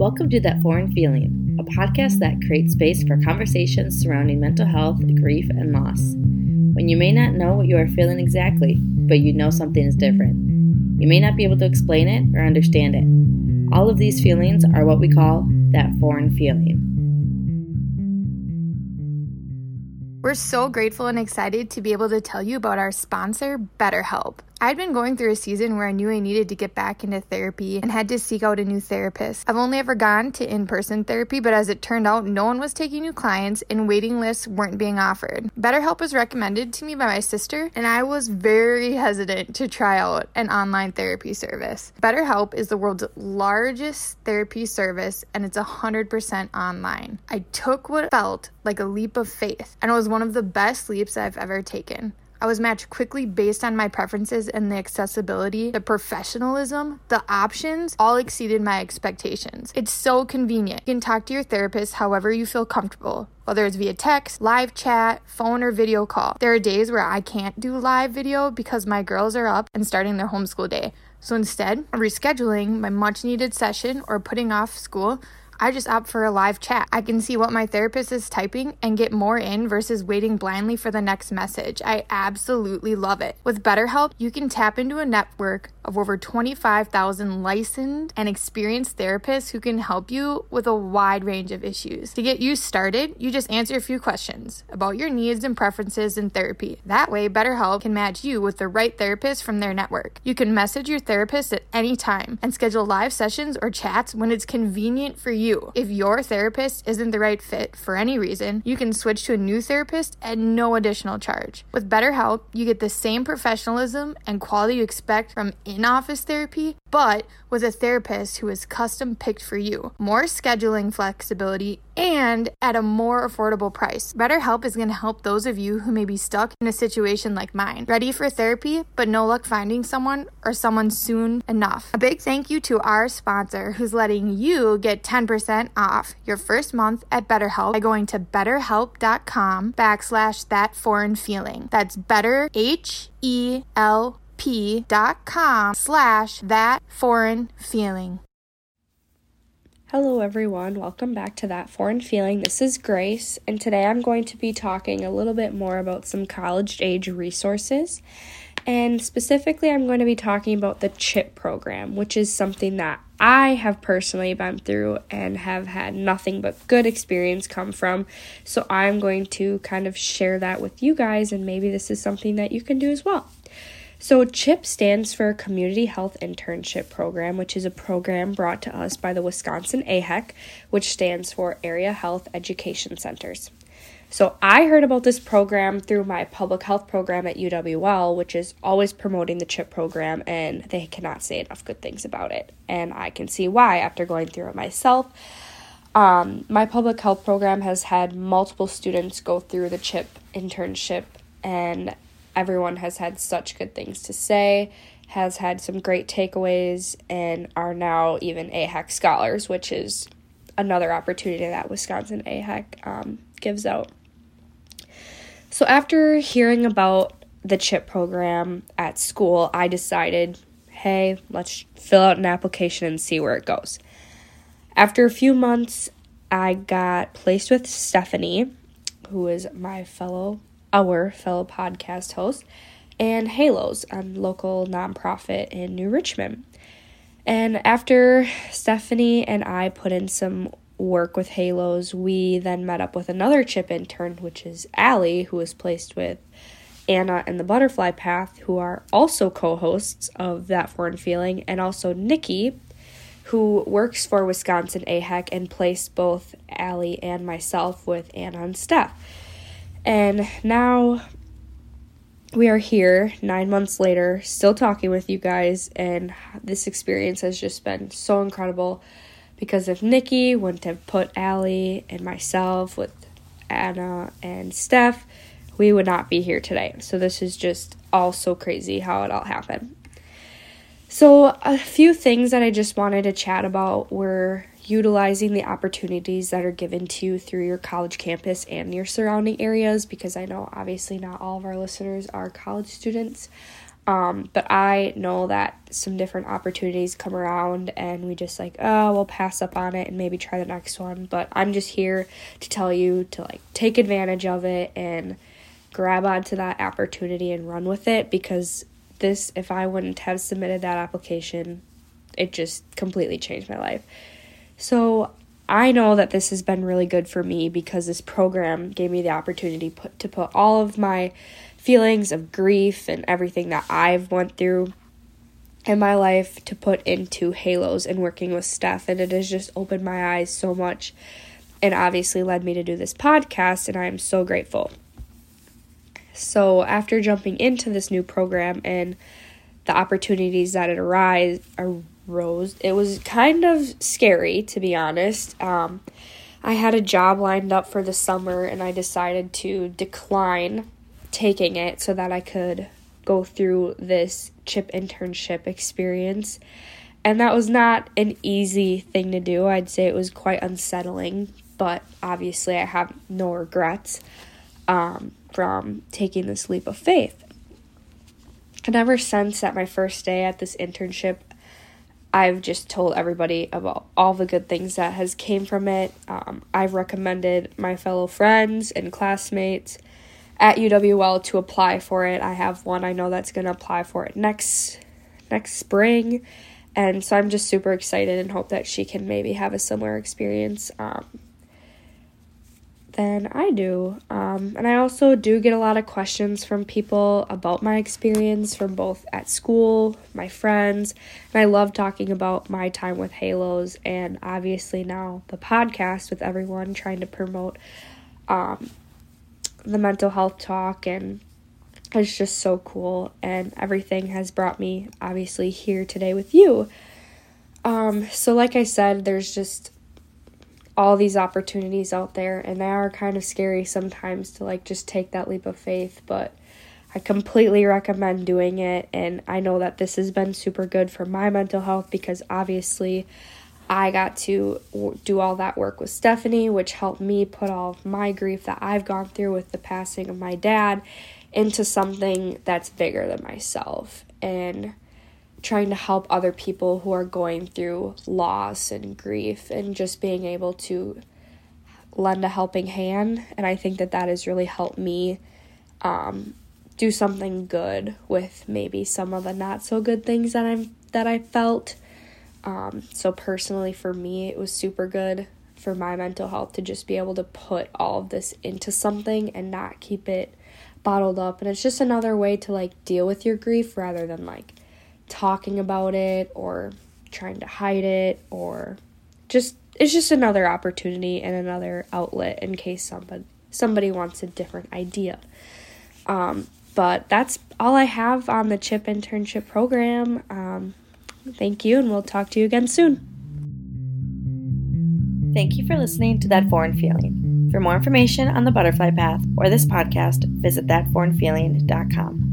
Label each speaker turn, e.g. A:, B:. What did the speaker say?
A: Welcome to That Foreign Feeling, a podcast that creates space for conversations surrounding mental health, grief, and loss. When you may not know what you are feeling exactly, but you know something is different. You may not be able to explain it or understand it. All of these feelings are what we call that foreign feeling.
B: We're so grateful and excited to be able to tell you about our sponsor, BetterHelp. I'd been going through a season where I knew I needed to get back into therapy and had to seek out a new therapist. I've only ever gone to in person therapy, but as it turned out, no one was taking new clients and waiting lists weren't being offered. BetterHelp was recommended to me by my sister, and I was very hesitant to try out an online therapy service. BetterHelp is the world's largest therapy service and it's 100% online. I took what felt like a leap of faith, and it was one of the best leaps I've ever taken. I was matched quickly based on my preferences and the accessibility, the professionalism, the options all exceeded my expectations. It's so convenient. You can talk to your therapist however you feel comfortable whether it's via text, live chat, phone, or video call. There are days where I can't do live video because my girls are up and starting their homeschool day. So instead, rescheduling my much needed session or putting off school I just opt for a live chat. I can see what my therapist is typing and get more in versus waiting blindly for the next message. I absolutely love it. With BetterHelp, you can tap into a network of over 25,000 licensed and experienced therapists who can help you with a wide range of issues. To get you started, you just answer a few questions about your needs and preferences in therapy. That way, BetterHelp can match you with the right therapist from their network. You can message your therapist at any time and schedule live sessions or chats when it's convenient for you. If your therapist isn't the right fit for any reason, you can switch to a new therapist at no additional charge. With BetterHelp, you get the same professionalism and quality you expect from in office therapy, but with a therapist who is custom picked for you, more scheduling flexibility, and at a more affordable price. BetterHelp is going to help those of you who may be stuck in a situation like mine, ready for therapy, but no luck finding someone or someone soon enough. A big thank you to our sponsor who's letting you get 10% off your first month at BetterHelp by going to betterhelp.com backslash that foreign feeling. That's better, H E L p.com slash that foreign feeling.
C: Hello, everyone. Welcome back to That Foreign Feeling. This is Grace, and today I'm going to be talking a little bit more about some college age resources. And specifically, I'm going to be talking about the CHIP program, which is something that I have personally been through and have had nothing but good experience come from. So I'm going to kind of share that with you guys, and maybe this is something that you can do as well. So, CHIP stands for Community Health Internship Program, which is a program brought to us by the Wisconsin AHEC, which stands for Area Health Education Centers. So, I heard about this program through my public health program at UWL, which is always promoting the CHIP program, and they cannot say enough good things about it. And I can see why after going through it myself. Um, my public health program has had multiple students go through the CHIP internship, and everyone has had such good things to say, has had some great takeaways, and are now even AHEC scholars, which is another opportunity that Wisconsin AHEC um, gives out. So, after hearing about the CHIP program at school, I decided, hey, let's fill out an application and see where it goes. After a few months, I got placed with Stephanie, who is my fellow our fellow podcast host, and Halos, a local nonprofit in New Richmond. And after Stephanie and I put in some work with Halos, we then met up with another chip intern, which is Allie, who was placed with Anna and the Butterfly Path, who are also co hosts of That Foreign Feeling, and also Nikki, who works for Wisconsin AHEC and placed both Allie and myself with Anna and Steph. And now we are here nine months later, still talking with you guys, and this experience has just been so incredible because if Nikki wouldn't have put Allie and myself with Anna and Steph, we would not be here today. So this is just all so crazy how it all happened. So, a few things that I just wanted to chat about were utilizing the opportunities that are given to you through your college campus and your surrounding areas because I know obviously not all of our listeners are college students. Um, but I know that some different opportunities come around and we just like, oh, we'll pass up on it and maybe try the next one. But I'm just here to tell you to like take advantage of it and grab onto that opportunity and run with it because this, if I wouldn't have submitted that application, it just completely changed my life. So I know that this has been really good for me because this program gave me the opportunity put, to put all of my feelings of grief and everything that I've went through in my life to put into Halos and working with Steph and it has just opened my eyes so much and obviously led me to do this podcast and I am so grateful. So after jumping into this new program and the opportunities that it arise arose, it was kind of scary to be honest. Um, I had a job lined up for the summer and I decided to decline taking it so that I could go through this chip internship experience. And that was not an easy thing to do. I'd say it was quite unsettling, but obviously I have no regrets um, from taking this leap of faith. And ever since that my first day at this internship, I've just told everybody about all the good things that has came from it. Um, I've recommended my fellow friends and classmates at UWL to apply for it. I have one I know that's going to apply for it next next spring. And so I'm just super excited and hope that she can maybe have a similar experience um, than I do. Um, and I also do get a lot of questions from people about my experience from both at school, my friends, and I love talking about my time with Halos and obviously now the podcast with everyone trying to promote um, the mental health talk and it's just so cool and everything has brought me obviously here today with you um, so like i said there's just all these opportunities out there and they are kind of scary sometimes to like just take that leap of faith but i completely recommend doing it and i know that this has been super good for my mental health because obviously I got to do all that work with Stephanie, which helped me put all of my grief that I've gone through with the passing of my dad into something that's bigger than myself and trying to help other people who are going through loss and grief and just being able to lend a helping hand. And I think that that has really helped me um, do something good with maybe some of the not so good things that I'm that I felt um, so, personally, for me, it was super good for my mental health to just be able to put all of this into something and not keep it bottled up. And it's just another way to like deal with your grief rather than like talking about it or trying to hide it or just it's just another opportunity and another outlet in case somebody somebody wants a different idea. Um, but that's all I have on the CHIP internship program. Um, Thank you, and we'll talk to you again soon.
A: Thank you for listening to That Foreign Feeling. For more information on the butterfly path or this podcast, visit thatforeignfeeling.com.